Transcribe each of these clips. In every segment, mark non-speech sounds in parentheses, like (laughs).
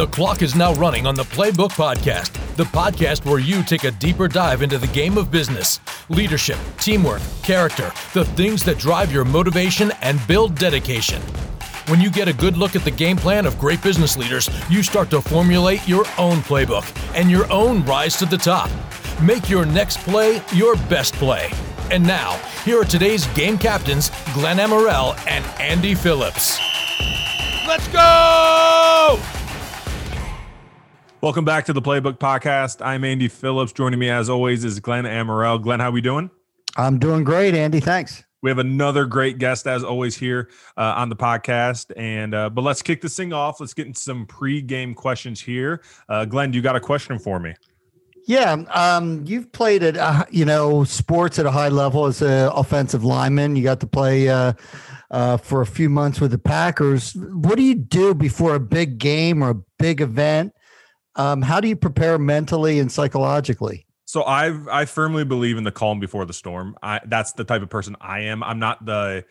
The clock is now running on the Playbook Podcast, the podcast where you take a deeper dive into the game of business, leadership, teamwork, character, the things that drive your motivation and build dedication. When you get a good look at the game plan of great business leaders, you start to formulate your own playbook and your own rise to the top. Make your next play your best play. And now, here are today's game captains, Glenn Amorell and Andy Phillips. Let's go! Welcome back to the Playbook Podcast. I'm Andy Phillips. Joining me, as always, is Glenn Amorell. Glenn, how are we doing? I'm doing great, Andy. Thanks. We have another great guest, as always, here uh, on the podcast. And uh, but let's kick this thing off. Let's get into some pre-game questions here. Uh, Glenn, you got a question for me? Yeah, um, you've played at uh, you know sports at a high level as an offensive lineman. You got to play uh, uh, for a few months with the Packers. What do you do before a big game or a big event? Um, how do you prepare mentally and psychologically? So I I firmly believe in the calm before the storm. I that's the type of person I am. I'm not the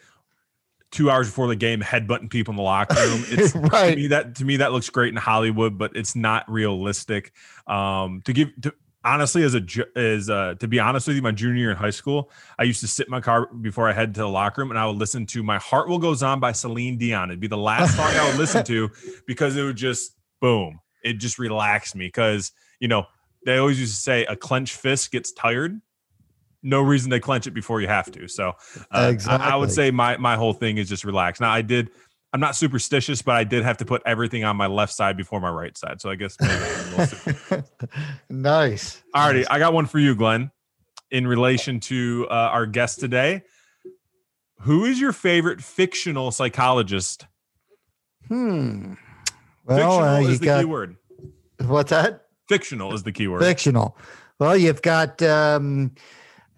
two hours before the game headbutting people in the locker room. (laughs) It's right. to me that to me that looks great in Hollywood, but it's not realistic. Um, to give to, honestly as a as uh, to be honest with you, my junior year in high school, I used to sit in my car before I head to the locker room and I would listen to "My Heart Will Goes On" by Celine Dion. It'd be the last song I would listen to (laughs) because it would just boom it just relaxed me because you know they always used to say a clenched fist gets tired. No reason to clench it before you have to so uh, exactly. I, I, would say my my whole thing is just relax now i did i'm not superstitious but i did have to put everything on my left side before my right side so i guess (laughs) nice. Alrighty nice. i got one for you glenn in relation to uh, our guest today. Who is your favorite fictional psychologist? Hmm well, uh, you got, word. What's that? Fictional is the keyword. Fictional. Well, you've got um,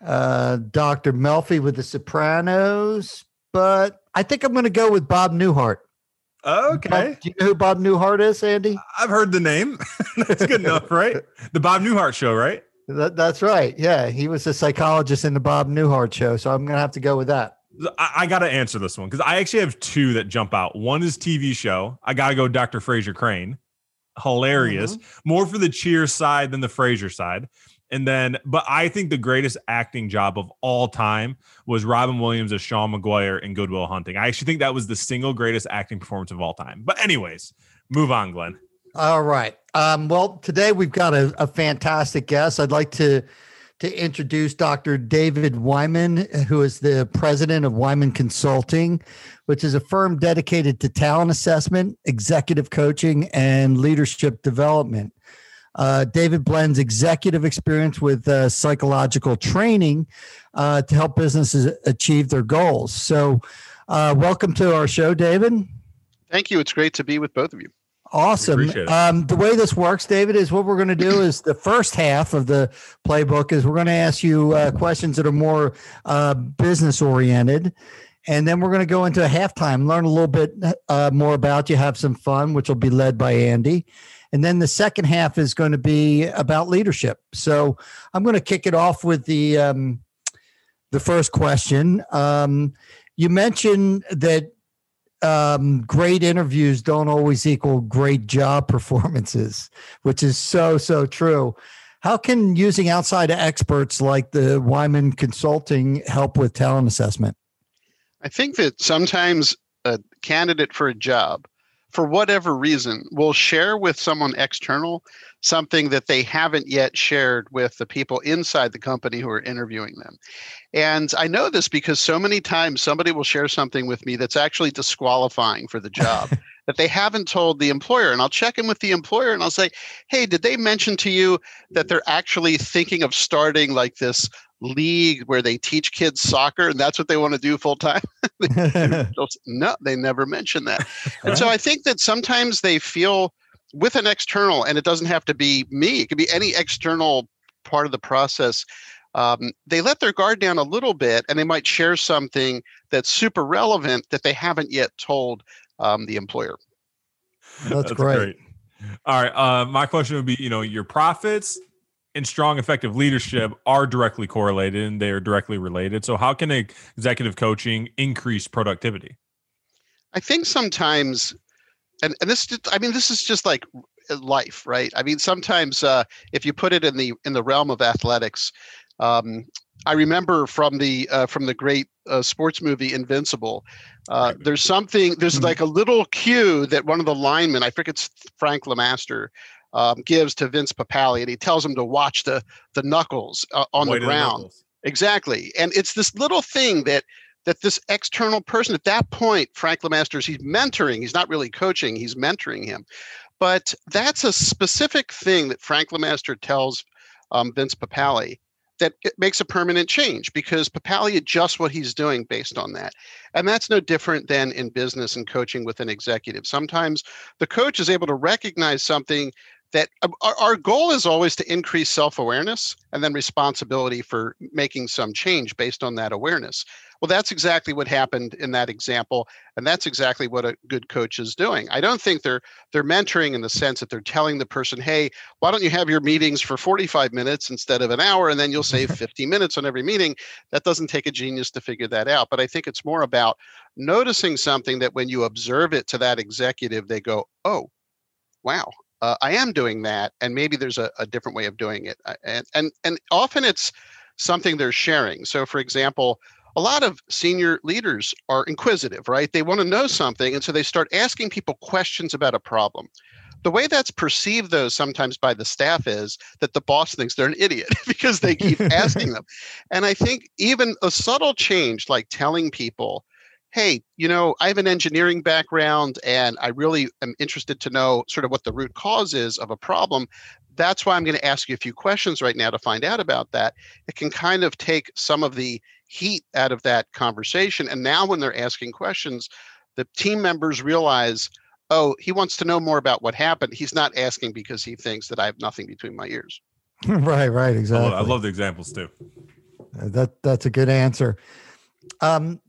uh, Dr. Melfi with The Sopranos, but I think I'm going to go with Bob Newhart. Okay. Bob, do you know who Bob Newhart is, Andy? I've heard the name. (laughs) that's good enough, right? The Bob Newhart show, right? That, that's right. Yeah, he was a psychologist in the Bob Newhart show, so I'm going to have to go with that. I, I got to answer this one because I actually have two that jump out. One is TV show. I got to go Dr. Frasier Crane. Hilarious. Mm-hmm. More for the cheer side than the Frasier side. And then, but I think the greatest acting job of all time was Robin Williams as Sean Maguire in Good Will Hunting. I actually think that was the single greatest acting performance of all time. But, anyways, move on, Glenn. All right. Um, well, today we've got a, a fantastic guest. I'd like to to introduce Dr. David Weiman, who is the president of Weiman Consulting, which is a firm dedicated to talent assessment, executive coaching, and leadership development. Uh, David blends executive experience with uh, psychological training uh, to help businesses achieve their goals. So, uh, welcome to our show, David. Thank you. It's great to be with both of you. Awesome. Um, the way this works, David, is what we're going to do is the first half of the playbook is we're going to ask you uh, questions that are more uh, business oriented. And then we're going to go into a halftime, learn a little bit uh, more about you, have some fun, which will be led by Andy. And then the second half is going to be about leadership. So I'm going to kick it off with the um, the first question. Um, you mentioned that um, great interviews don't always equal great job (laughs) performances, which is so, so true. How can using outside experts like the Weiman Consulting help with talent assessment? I think that sometimes a candidate for a job, for whatever reason, will share with someone external something that they haven't yet shared with the people inside the company who are interviewing them. And I know this because so many times somebody will share something with me that's actually disqualifying for the (laughs) job that they haven't told the employer. And I'll check in with the employer and I'll say, hey, did they mention to you that they're actually thinking of starting like this league where they teach kids soccer and that's what they want to do full time? (laughs) (laughs) no, they never mention that. And so I think that sometimes they feel with an external, and it doesn't have to be me, it could be any external part of the process. Um, they let their guard down a little bit and they might share something that's super relevant that they haven't yet told um, the employer. That's, that's great. great. All right. Uh, my question would be you know, your profits and strong, effective leadership are directly correlated and they are directly related. So, how can executive coaching increase productivity? I think sometimes and, and this i mean this is just like life, right? I mean, sometimes uh, if you put it in the in the realm of athletics, um, I remember from the uh, from the great uh, sports movie Invincible. Uh, there's something. There's mm-hmm. like a little cue that one of the linemen, I think it's Frank LeMaster, um, gives to Vince Papale, and he tells him to watch the the knuckles uh, on White the ground. Exactly, and it's this little thing that that this external person at that point, Frank LeMasters, he's mentoring. He's not really coaching. He's mentoring him, but that's a specific thing that Frank LeMaster tells um, Vince Papale that it makes a permanent change because Papale adjusts what he's doing based on that. And that's no different than in business and coaching with an executive. Sometimes the coach is able to recognize something that uh, our, our goal is always to increase self-awareness and then responsibility for making some change based on that awareness. Well that's exactly what happened in that example and that's exactly what a good coach is doing. I don't think they're they're mentoring in the sense that they're telling the person hey why don't you have your meetings for 45 minutes instead of an hour and then you'll save (laughs) 50 minutes on every meeting. That doesn't take a genius to figure that out but i think it's more about noticing something that when you observe it to that executive they go oh wow uh, I am doing that, and maybe there's a, a different way of doing it. Uh, and and and often it's something they're sharing. So, for example, a lot of senior leaders are inquisitive, right? They want to know something, and so they start asking people questions about a problem. The way that's perceived, though, sometimes by the staff is that the boss thinks they're an idiot (laughs) because they keep asking (laughs) them. And I think even a subtle change, like telling people, hey, you know, I have an engineering background and I really am interested to know sort of what the root cause is of a problem. That's why I'm going to ask you a few questions right now to find out about that. It can kind of take some of the heat out of that conversation. And now, when they're asking questions, the team members realize, oh, he wants to know more about what happened. He's not asking because he thinks that I have nothing between my ears. (laughs) right, right, exactly. I love, I love the examples too. That that's a good answer. Um,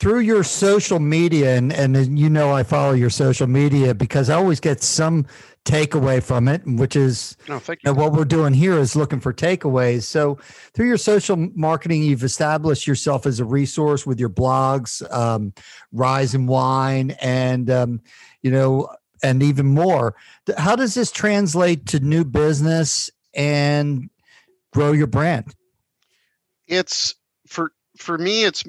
through your social media and and you know I follow your social media because I always get some takeaway from it, which is oh, thank you. what we're doing here is looking for takeaways. So through your social marketing, you've established yourself as a resource with your blogs, um, Rise and Wine, and um, you know, and even more. How does this translate to new business and grow your brand? It's for for me, it's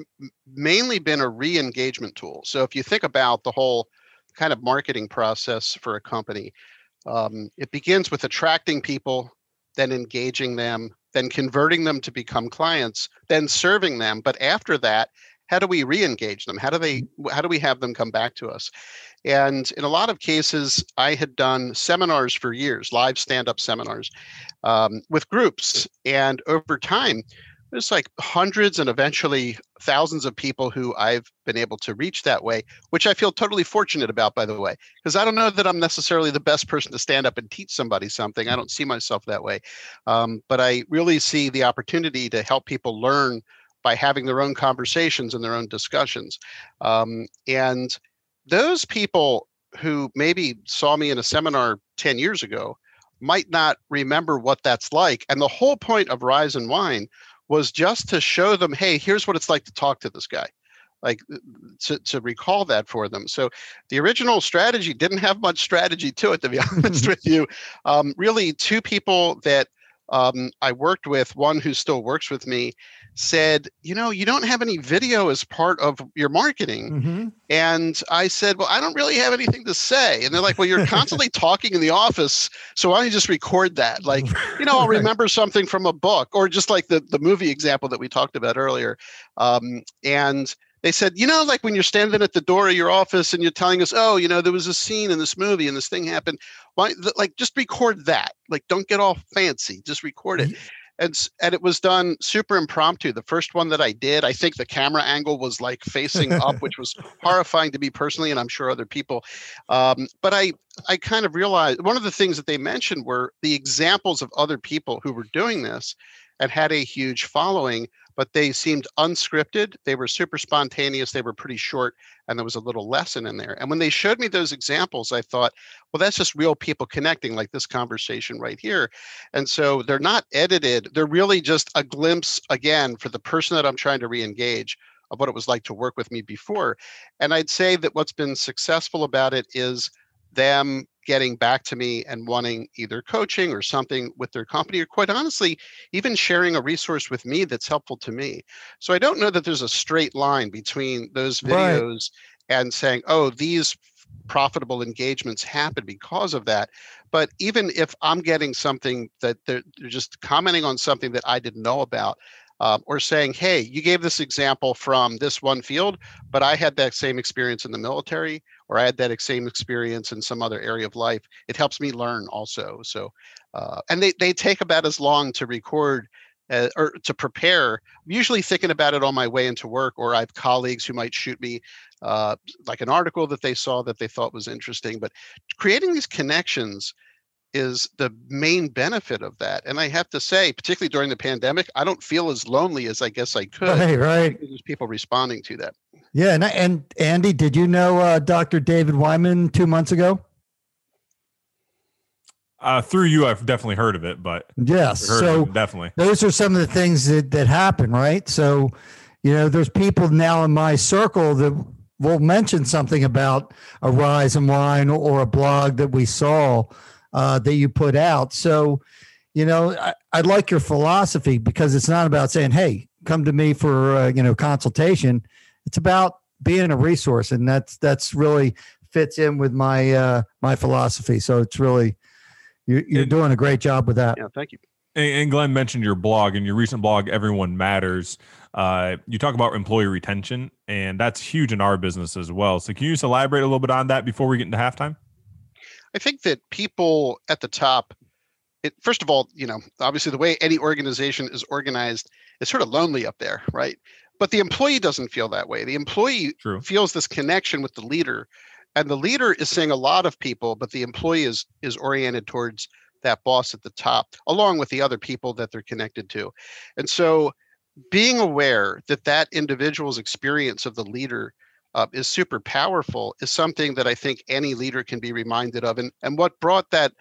mainly been a re-engagement tool. So if you think about the whole kind of marketing process for a company, um, it begins with attracting people, then engaging them, then converting them to become clients, then serving them. But after that, how do we re-engage them? How do they? How do we have them come back to us? And in a lot of cases, I had done seminars for years, live stand-up seminars um, with groups, and over time, there's like hundreds and eventually thousands of people who I've been able to reach that way, which I feel totally fortunate about, by the way, because I don't know that I'm necessarily the best person to stand up and teach somebody something. I don't see myself that way. Um, but I really see the opportunity to help people learn by having their own conversations and their own discussions. Um, and those people who maybe saw me in a seminar 10 years ago might not remember what that's like. And the whole point of Rise and Wine was just to show them, hey, here's what it's like to talk to this guy like uh, to, to recall that for them. So the original strategy didn't have much strategy to it to be (laughs) honest (laughs) with you. Um, really two people that um, i worked with one who still works with me said, you know, you don't have any video as part of your marketing. Mm-hmm. And I said, well, I don't really have anything to say. And they're like, well, you're constantly (laughs) talking in the office. So why don't you just record that? Like, you know, I'll remember something from a book or just like the, the movie example that we talked about earlier. Um, and they said, you know, like when you're standing at the door of your office and you're telling us, oh, you know, there was a scene in this movie and this thing happened. Why, like, just record that. Like, don't get all fancy. Just record it and and it was done super impromptu. The first one that I did, I think the camera angle was like facing up, (laughs) which was horrifying to me personally, and I'm sure other people. Um, but I I kind of realized one of the things that they mentioned were the examples of other people who were doing this and had a huge following but they seemed unscripted. They were super spontaneous. They were pretty short, and there was a little lesson in there. And when they showed me those examples, I thought, well, that's just real people connecting, like this conversation right here. And so they're not edited. They're really just a glimpse, again, for the person that I'm trying to re engage of what it was like to work with me before. And I'd say that what's been successful about it is them getting back to me and wanting either coaching or something with their company, or quite honestly, even sharing a resource with me that's helpful to me. So I don't know that there's a straight line between those videos right. and saying, oh, these profitable engagements happen because of that. But even if I'm getting something that they're, they're just commenting on something that I didn't know about, um, or saying, hey, you gave this example from this one field, but I had that same experience in the military, or I had that same experience in some other area of life. It helps me learn also. So, uh, and they, they take about as long to record uh, or to prepare. I'm usually thinking about it on my way into work, or I have colleagues who might shoot me uh, like an article that they saw that they thought was interesting. But creating these connections is the main benefit of that. And I have to say, particularly during the pandemic, I don't feel as lonely as I guess I could. Right, right. There's people responding to that. Yeah, and and Andy, did you know uh, Dr. David Weiman two months ago? Uh, through you, I've definitely heard of it, but yes, so definitely those are some of the things that that happen, right? So, you know, there's people now in my circle that will mention something about a rise and wine or a blog that we saw uh, that you put out. So, you know, I, I, like your philosophy because it's not about saying, "Hey, come to me for uh, you know consultation." It's about being a resource, and that's that's really fits in with my uh, my philosophy. So it's really you're, you're and, doing a great job with that. Yeah, thank you. And Glenn mentioned your blog and your recent blog, Everyone Matters. Uh, you talk about employee retention, and that's huge in our business as well. So, can you just elaborate a little bit on that before we get into halftime? I think that people at the top, it, first of all, you know, obviously the way any organization is organized is sort of lonely up there, right? But the employee doesn't feel that way. The employee True. feels this connection with the leader, and the leader is seeing a lot of people, but the employee is is oriented towards that boss at the top, along with the other people that they're connected to, and so being aware that that individual's experience of the leader uh, is super powerful is something that I think any leader can be reminded of. And, and what brought that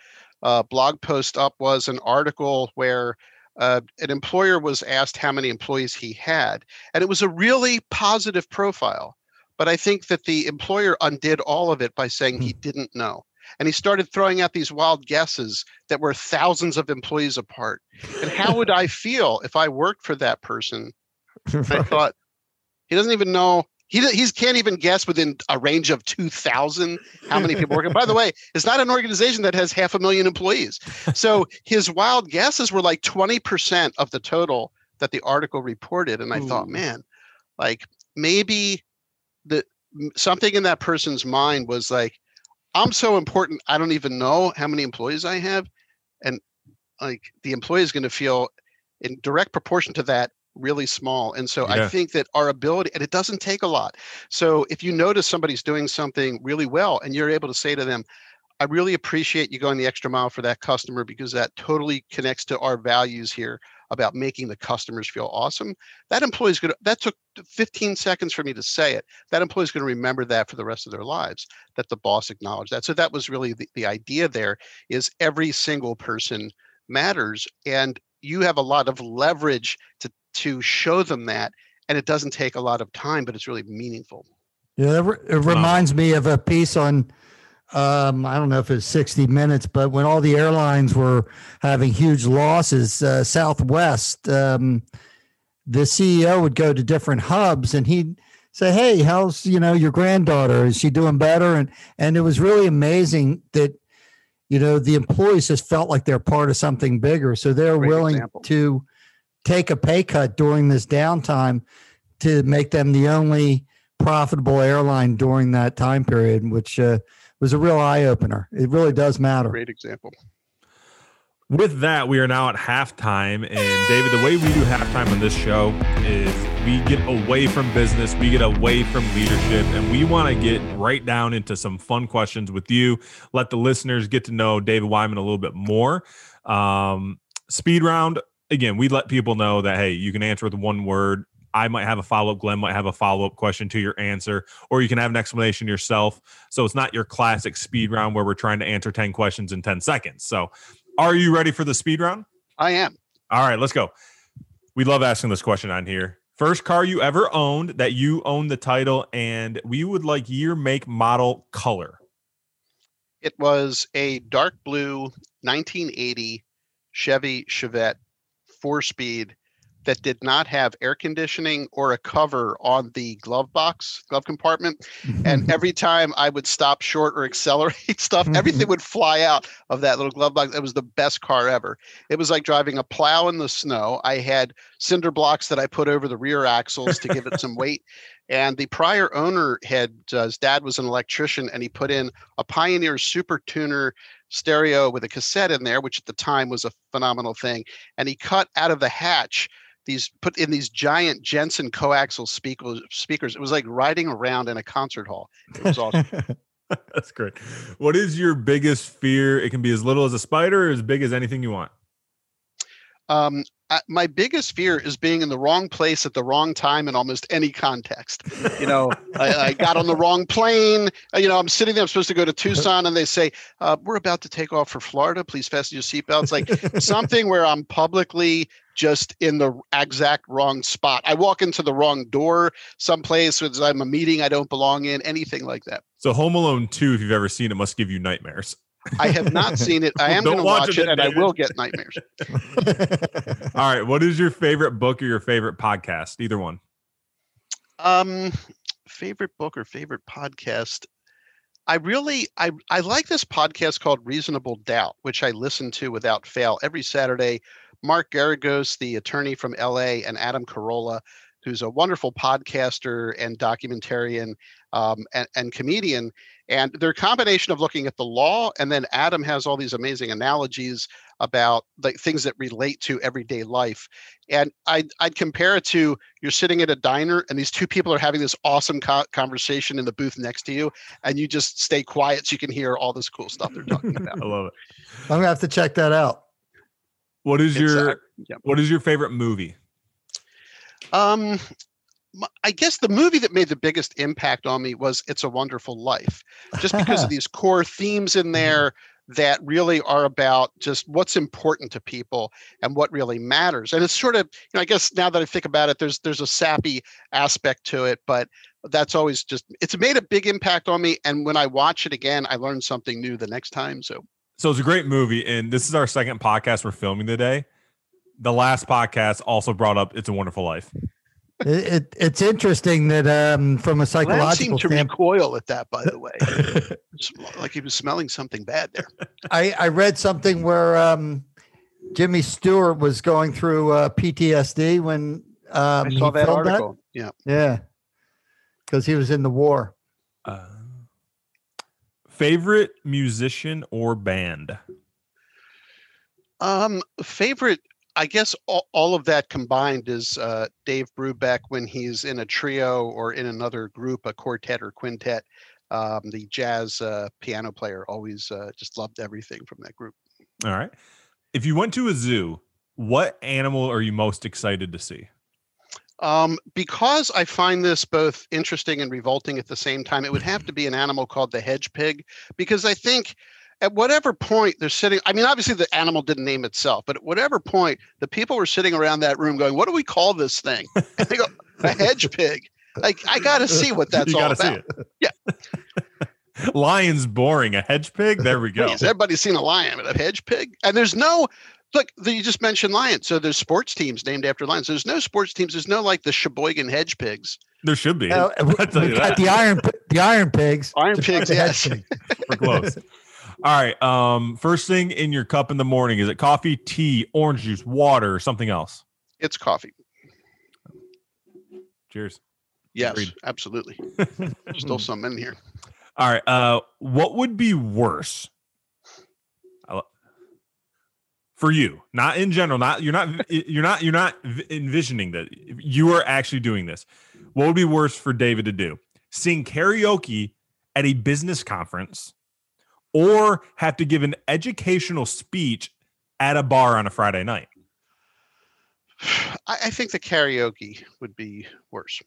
uh, blog post up was an article where uh, an employer was asked how many employees he had, and it was a really positive profile. But I think that the employer undid all of it by saying he hmm. didn't know. And he started throwing out these wild guesses that were thousands of employees apart. And how would (laughs) I feel if I worked for that person? I thought, he doesn't even know he he can't even guess within a range of 2000 how many people working by the way it's not an organization that has half a million employees. So (laughs) his wild guesses were like 20% of the total that the article reported. And i Ooh. thought man like maybe the something in that person's mind was like i'm so important i don't even know how many employees i have. And like the employee is going to feel in direct proportion to that really small. And so yeah. I think that our ability, and it doesn't take a lot. So if you notice somebody's doing something really well and you're able to say to them, I really appreciate you going the extra mile for that customer because that totally connects to our values here about making the customers feel awesome. That employee's going to, that took 15 seconds for me to say it. That employee's going to remember that for the rest of their lives, that the boss acknowledged that. So that was really the, the idea there is every single person matters. And you have a lot of leverage to to show them that and it doesn't take a lot of time but it's really meaningful yeah it reminds me of a piece on um, I don't know if it's 60 minutes, but when all the airlines were having huge losses, uh, Southwest, um, the CEO would go to different hubs and he'd say, Hey, how's, you know, your granddaughter? Is she doing better? And, and it was really amazing that, you know, the employees just felt like they're part of something bigger. So they're Great willing example. to take a pay cut during this downtime to make them the only profitable airline during that time period, which uh, was a real eye opener. It really does matter. Great example. With that, we are now at halftime. And David, the way we do halftime on this show is we get away from business, we get away from leadership, and we want to get right down into some fun questions with you. Let the listeners get to know David Weiman a little bit more. Um, speed round again, we let people know that hey, you can answer with one word. I might have a follow up. Glenn might have a follow up question to your answer, or you can have an explanation yourself. So it's not your classic speed round where we're trying to answer 10 questions in 10 seconds. So are you ready for the speed round? I am. All right, let's go. We love asking this question on here. First car you ever owned that you own the title, and we would like year, make, model, color. It was a dark blue 1980 Chevy Chevette four speed that did not have air conditioning or a cover on the glove box, glove compartment. and (laughs) every time I would stop short or accelerate (laughs) stuff, everything would fly out of that little glove box. It was the best car ever. It was like driving a plow in the snow. I had cinder blocks that I put over the rear axles to give it some weight. And the prior owner had, uh, his dad was an electrician, and he put in a Pioneer Super Tuner stereo with a cassette in there, which at the time was a phenomenal thing. And he cut out of the hatch these put in these giant Jensen coaxial speakers. Speakers. It was like riding around in a concert hall. It was awesome. (laughs) That's great. What is your biggest fear? It can be as little as a spider or as big as anything you want. Um, my biggest fear is being in the wrong place at the wrong time in almost any context. You know, (laughs) I, I, got on the wrong plane. Uh, you know, I'm sitting there. I'm supposed to go to Tucson, and they say uh, we're about to take off for Florida. Please fasten your seatbelts. Like (laughs) something where I'm publicly just in the exact wrong spot. I walk into the wrong door someplace. With I'm a meeting I don't belong in. Anything like that. So Home Alone 2, if you've ever seen it, must give you nightmares. I have not seen it. I am going to watch, watch it, and I will get nightmares. (laughs) All right. What is your favorite book or your favorite podcast? Either one. Um, favorite book or favorite podcast? I really I I like this podcast called Reasonable Doubt, which I listen to without fail every Saturday. Mark Geragos, the attorney from LA, and Adam Carolla, who's a wonderful podcaster and documentarian um, and, and comedian and they're a combination of looking at the law, and then Adam has all these amazing analogies about like things that relate to everyday life. And I'd, I'd compare it to you're sitting at a diner and these two people are having this awesome co- conversation in the booth next to you, and you just stay quiet so you can hear all this cool stuff they're talking (laughs) about. I love it. I'm gonna have to check that out. What is your yeah. what is your favorite movie? Um, I guess the movie that made the biggest impact on me was It's a Wonderful Life, just because of (laughs) these core themes in mm-hmm. there that really are about just what's important to people and what really matters. And it's sort of, you know, I guess now that I think about it, there's there's a sappy aspect to it, but that's always just it's made a big impact on me. And when I watch it again, I learn something new the next time. So so it's a great movie, and this is our second podcast we're filming today. The last podcast also brought up "It's a Wonderful Life." It, it, it's interesting that um, from a psychological Lance seemed to recoil at that, by the way, (laughs) like he was smelling something bad there. I, I read something where um, Jimmy Stewart was going through uh, PTSD when um, I saw that article. That. Yeah, yeah, because he was in the war. Uh, favorite musician or band? Um, favorite I guess all, all, of that combined is uh, Dave Brubeck when he's in a trio or in another group, a quartet or quintet. Um, the jazz uh, piano player always uh, just loved everything from that group. All right. If you went to a zoo, what animal are you most excited to see? Um, because I find this both interesting and revolting at the same time, it would have to be an animal called the hedge pig, because I think at whatever point they're sitting, I mean, obviously the animal didn't name itself, but at whatever point the people were sitting around that room going, What do we call this thing? And they go, A hedge pig. Like, I got to see what that's all about. Yeah. (laughs) Lion's boring. A hedge pig? There we go. Please, everybody's seen a lion, but a hedge pig? And there's no, look, you just mentioned lions. So there's sports teams named after lions. There's no sports teams. There's no like the Sheboygan hedge pigs. There should be. Uh, (laughs) we, got the iron, the iron pigs. Iron pigs, yes. We're close. (laughs) All right. Um, first thing in your cup in the morning is it coffee, tea, orange juice, water, or something else? It's coffee. Cheers. Yes, Agreed. absolutely. (laughs) Still some in here. All right. Uh, what would be worse for you? Not in general. Not you're not you're not you're not envisioning that you are actually doing this. What would be worse for David to do? Sing karaoke at a business conference or have to give an educational speech at a bar on a Friday night? I, think the karaoke would be worse.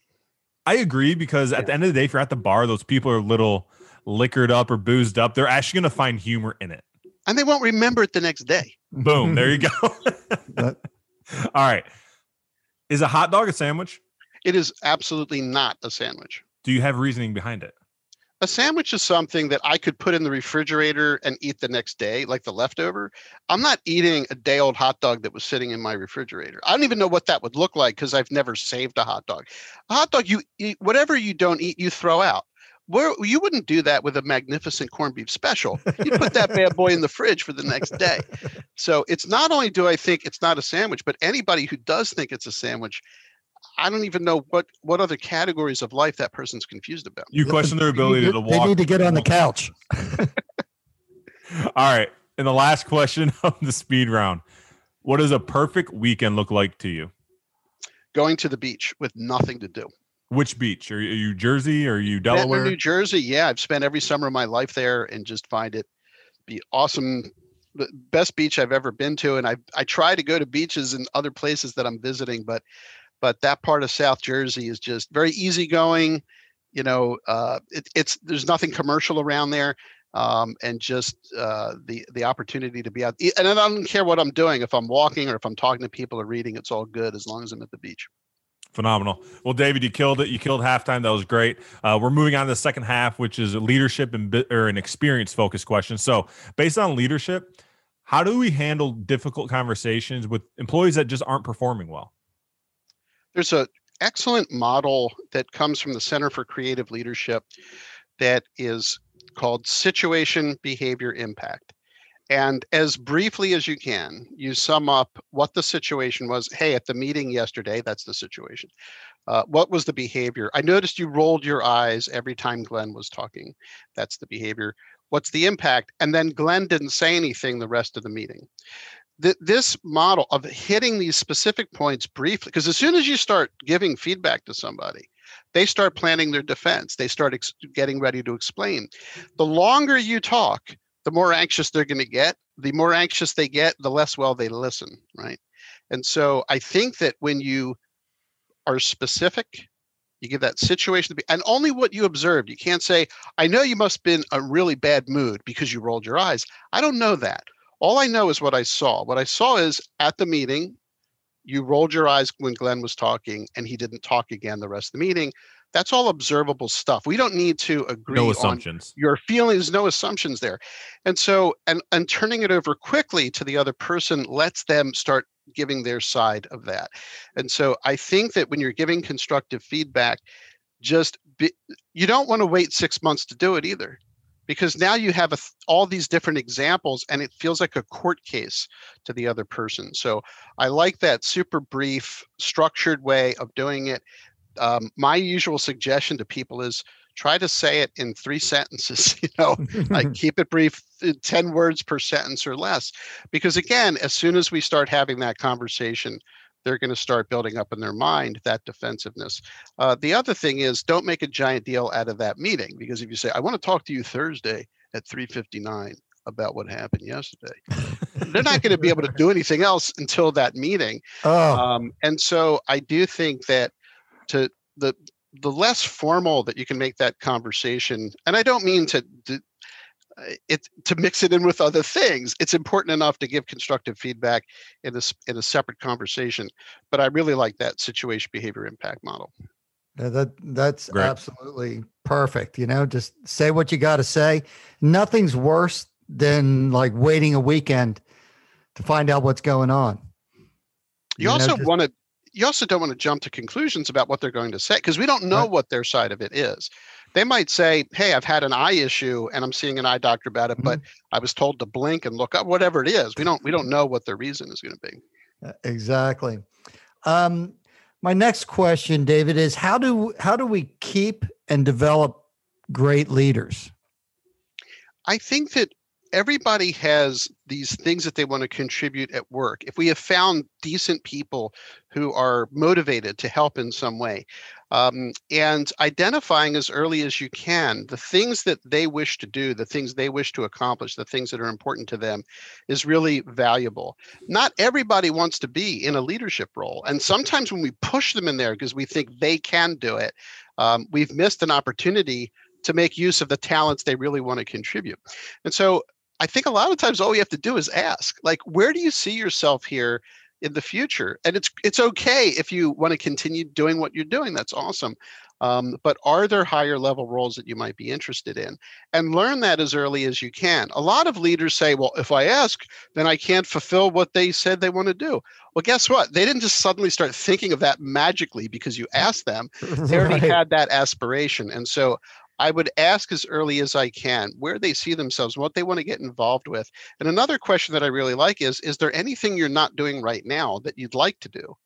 I agree because at yeah. the end of the day, if you're at the bar, those people are a little liquored up or boozed up. They're actually going to find humor in it. And they won't remember it the next day. Boom. There you go. (laughs) (laughs) All right. Is a hot dog a sandwich? It is absolutely not a sandwich. Do you have reasoning behind it? A sandwich is something that I could put in the refrigerator and eat the next day, like the leftover. I'm not eating a day old hot dog that was sitting in my refrigerator. I don't even know what that would look like because I've never saved a hot dog. A hot dog, you eat whatever you don't eat, you throw out. Where you wouldn't do that with a magnificent corned beef special. You put that bad boy in the fridge for the next day. (laughs) So it's not only do I think it's not a sandwich, but anybody who does think it's a sandwich I don't even know what what other categories of life that person's confused about. You question their ability to, to walk. They need to get on the couch. (laughs) All right. And the last question (laughs) of the speed round. What does a perfect weekend look like to you? Going to the beach with nothing to do. Which beach? Are you, are you Jersey? Or are you Delaware? New Jersey. Yeah, I've spent every summer of my life there and just find it be awesome. The best beach I've ever been to. And I I try to go to beaches in other places that I'm visiting, but but that part of South Jersey is just very easygoing. You know, uh, it, it's there's nothing commercial around there, um, and just uh, the the opportunity to be out. And I don't care what I'm doing if I'm walking or if I'm talking to people or reading. It's all good as long as I'm at the beach. Phenomenal. Well, David, you killed it. You killed halftime. That was great. Uh, we're moving on to the second half, which is a leadership and or an experience focused question. So, based on leadership, how do we handle difficult conversations with employees that just aren't performing well? There's an excellent model that comes from the Center for Creative Leadership that is called Situation Behavior Impact. And as briefly as you can, you sum up what the situation was. Hey, at the meeting yesterday, that's the situation. Uh, what was the behavior? I noticed you rolled your eyes every time Glenn was talking. That's the behavior. What's the impact? And then Glenn didn't say anything the rest of the meeting th- this model of hitting these specific points briefly, because as soon as you start giving feedback to somebody, they start planning their defense. They start ex- getting ready to explain. The longer you talk, the more anxious they're going to get. The more anxious they get, the less well they listen, right? And so I think that when you are specific, you give that situation to be, and only what you observed. You can't say, I know you must have been a really bad mood because you rolled your eyes. I don't know that. All I know is what I saw. What I saw is at the meeting, you rolled your eyes when Glenn was talking and he didn't talk again the rest of the meeting. That's all observable stuff. We don't need to agree no assumptions. your feelings, no assumptions there. And so and and turning it over quickly to the other person lets them start giving their side of that. And so I think that when you're giving constructive feedback, just be, you don't want to wait 6 months to do it either because now you have a, all these different examples and it feels like a court case to the other person. So I like that super brief, structured way of doing it. Um, my usual suggestion to people is try to say it in three (laughs) sentences you know like (laughs) keep it brief 10 words per sentence or less because again as soon as we start having that conversation they're going to start building up in their mind that defensiveness. Uh, the other thing is don't make a giant deal out of that meeting because if you say, I want to talk to you Thursday at 359 about what happened yesterday, they're not going to be able to do anything else until that meeting. Oh. Um, and so I do think that to the the less formal that you can make that conversation, and I don't mean to, to Uh, it to mix it in with other things. It's important enough to give constructive feedback in a in a separate conversation. But I really like that situation behavior impact model. Yeah, that that's Great. absolutely perfect. You know, just say what you got to say. Nothing's worse than like waiting a weekend to find out what's going on. You, you also want to you also don't want to jump to conclusions about what they're going to say because we don't know right. what their side of it is they might say, Hey, I've had an eye issue and I'm seeing an eye doctor about it, mm-hmm. but I was told to blink and look up, whatever it is. We don't we don't know what the reason is going to be. Uh, exactly. Um, my next question, David, is how do how do we keep and develop great leaders? I think that everybody has these things that they want to contribute at work. If we have found decent people who are motivated to help in some way, um, and identifying as early as you can the things that they wish to do, the things they wish to accomplish, the things that are important to them is really valuable. Not everybody wants to be in a leadership role. And sometimes when we push them in there because we think they can do it, um, we've missed an opportunity to make use of the talents they really want to contribute. And so I think a lot of times all we have to do is ask, like, where do you see yourself here in the future? And it's it's okay if you want to continue doing what you're doing. That's awesome. Um, but are there higher level roles that you might be interested in? And learn that as early as you can. A lot of leaders say, well, if I ask, then I can't fulfill what they said they want to do. Well, guess what? They didn't just suddenly start thinking of that magically because you asked them. They already (laughs) right. had that aspiration. And so I would ask as early as I can where they see themselves, what they want to get involved with. And another question that I really like is Is there anything you're not doing right now that you'd like to do?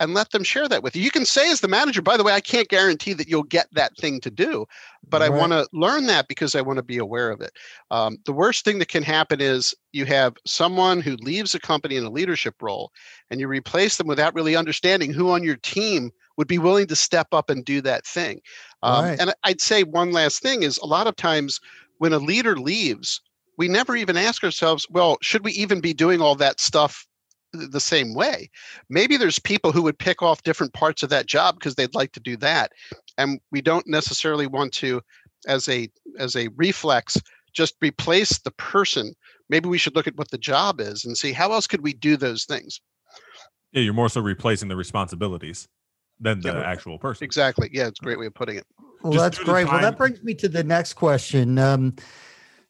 and let them share that with you. You can say as the manager, by the way, I can't guarantee that you'll get that thing to do, but right. I want to learn that because I want to be aware of it. Um, the worst thing that can happen is you have someone who leaves a company in a leadership role and you replace them without really understanding who on your team would be willing to step up and do that thing. Um, right. And I'd say one last thing is a lot of times when a leader leaves, we never even ask ourselves, well, should we even be doing all that stuff the same way. Maybe there's people who would pick off different parts of that job because they'd like to do that. And we don't necessarily want to, as a as a reflex, just replace the person. Maybe we should look at what the job is and see how else could we do those things. Yeah, you're more so replacing the responsibilities than the yeah, actual person. Exactly. Yeah, it's a great way of putting it. Well, just that's great. Well, that brings me to the next question. Um,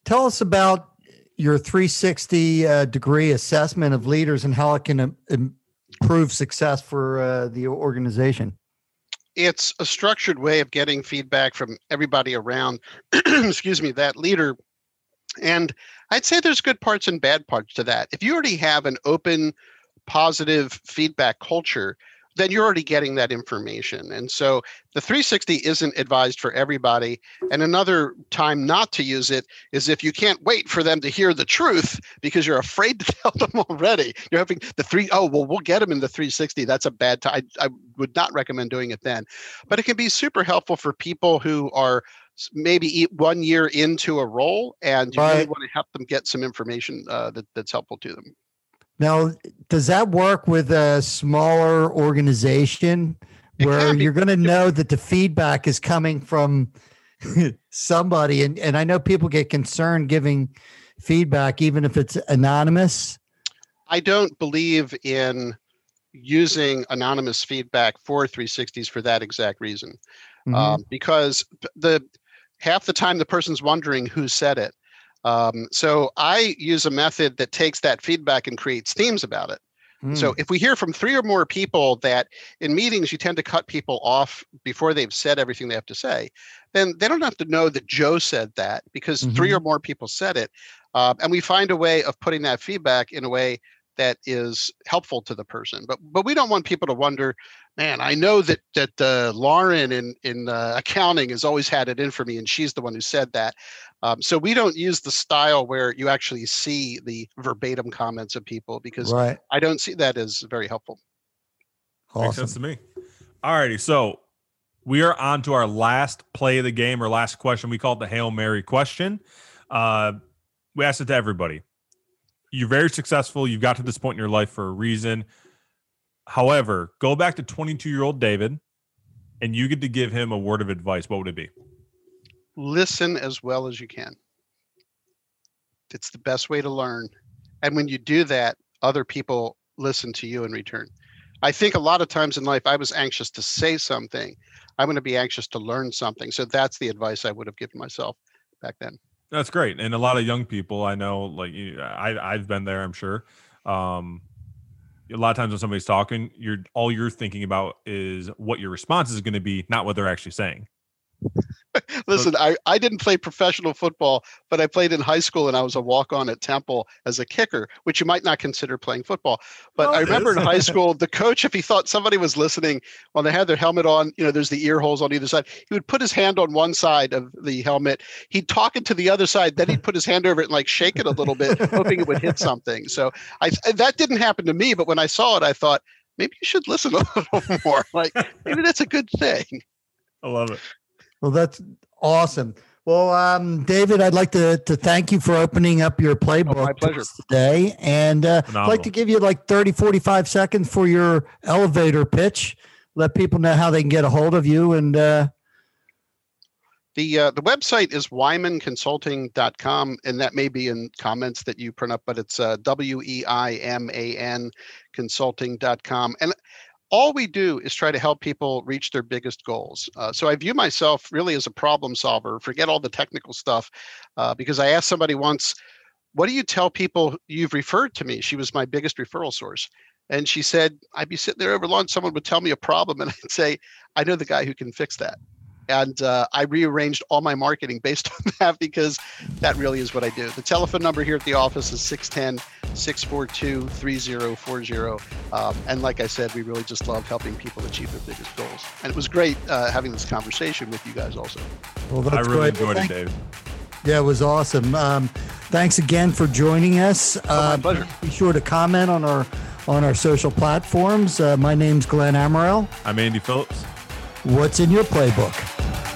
tell us about your 360 uh, degree assessment of leaders and how it can improve success for uh, the organization? It's a structured way of getting feedback from everybody around, (clears throat) excuse me, that leader. And I'd say there's good parts and bad parts to that. If you already have an open, positive feedback culture, then you're already getting that information. And so the 360 isn't advised for everybody. And another time not to use it is if you can't wait for them to hear the truth because you're afraid (laughs) to tell them already. You're having the three, oh, well, we'll get them in the 360. That's a bad time. I, I would not recommend doing it then. But it can be super helpful for people who are maybe one year into a role and you right. really want to help them get some information uh, that, that's helpful to them. Now, does that work with a smaller organization where you're going to know that the feedback is coming from (laughs) somebody? And, and I know people get concerned giving feedback, even if it's anonymous. I don't believe in using anonymous feedback for 360s for that exact reason. Mm-hmm. Um, because the half the time the person's wondering who said it um, so I use a method that takes that feedback and creates themes about it. Mm. So hmm. if we hear from three or more people that in meetings you tend to cut people off before they've said everything they have to say, then they don't have to know that Joe said that because mm-hmm. three or more people said it. Uh, and we find a way of putting that feedback in a way that is helpful to the person. But but we don't want people to wonder, man, I know that that uh, Lauren in in uh, accounting has always had it in for me, and she's the one who said that. Um, so we don't use the style where you actually see the verbatim comments of people because right. I don't see that as very helpful. Awesome. Makes sense to me. All righty, so we are on to our last play of the game or last question. We call it the Hail Mary question. Uh, we asked it to everybody you're very successful. You've got to this point in your life for a reason. However, go back to 22 year old David and you get to give him a word of advice. What would it be? Listen as well as you can. It's the best way to learn. And when you do that, other people listen to you in return. I think a lot of times in life, I was anxious to say something. I'm going to be anxious to learn something. So that's the advice I would have given myself back then. That's great, and a lot of young people I know, like I, I've been there. I'm sure. Um, a lot of times when somebody's talking, you're all you're thinking about is what your response is going to be, not what they're actually saying. (laughs) Listen, I, I didn't play professional football, but I played in high school and I was a walk on at Temple as a kicker, which you might not consider playing football. But oh, I remember in high (laughs) school, the coach, if he thought somebody was listening while they had their helmet on, you know, there's the ear holes on either side, he would put his hand on one side of the helmet. He'd talk it to the other side, then he'd put his hand over it and like shake it a little bit, hoping it would hit (laughs) something. So I that didn't happen to me, but when I saw it, I thought, maybe you should listen a little more. Like maybe that's a good thing. I love it. Well, that's awesome. Well, um, David, I'd like to to thank you for opening up your playbook oh, my pleasure. today. And uh, I'd like to give you like 30, 45 seconds for your elevator pitch. Let people know how they can get a hold of you. And uh, the uh, the website is weimanconsulting.com, and that may be in comments that you print up, but it's uh, W E I M A N consulting.com. And all we do is try to help people reach their biggest goals. Uh, so I view myself really as a problem solver. Forget all the technical stuff, uh, because I asked somebody once, "What do you tell people you've referred to me?" She was my biggest referral source, and she said, "I'd be sitting there over lunch. Someone would tell me a problem, (laughs) and I'd say, I know the guy who can fix that." And uh, I rearranged all my marketing based (laughs) on that because that really is what I do. The telephone number here at the office is 610 642 3040. Um, and like I said, we really just love helping people achieve their biggest goals. And it was great uh, having this conversation with you guys also. Well, that's I really great. enjoyed well, it, Dave. Yeah, it was awesome. Um, thanks again for joining us. Oh, my uh, pleasure. Be sure to comment on our on our social platforms. Uh, my name's Glenn Amaral. I'm Andy Phillips. What's in your playbook?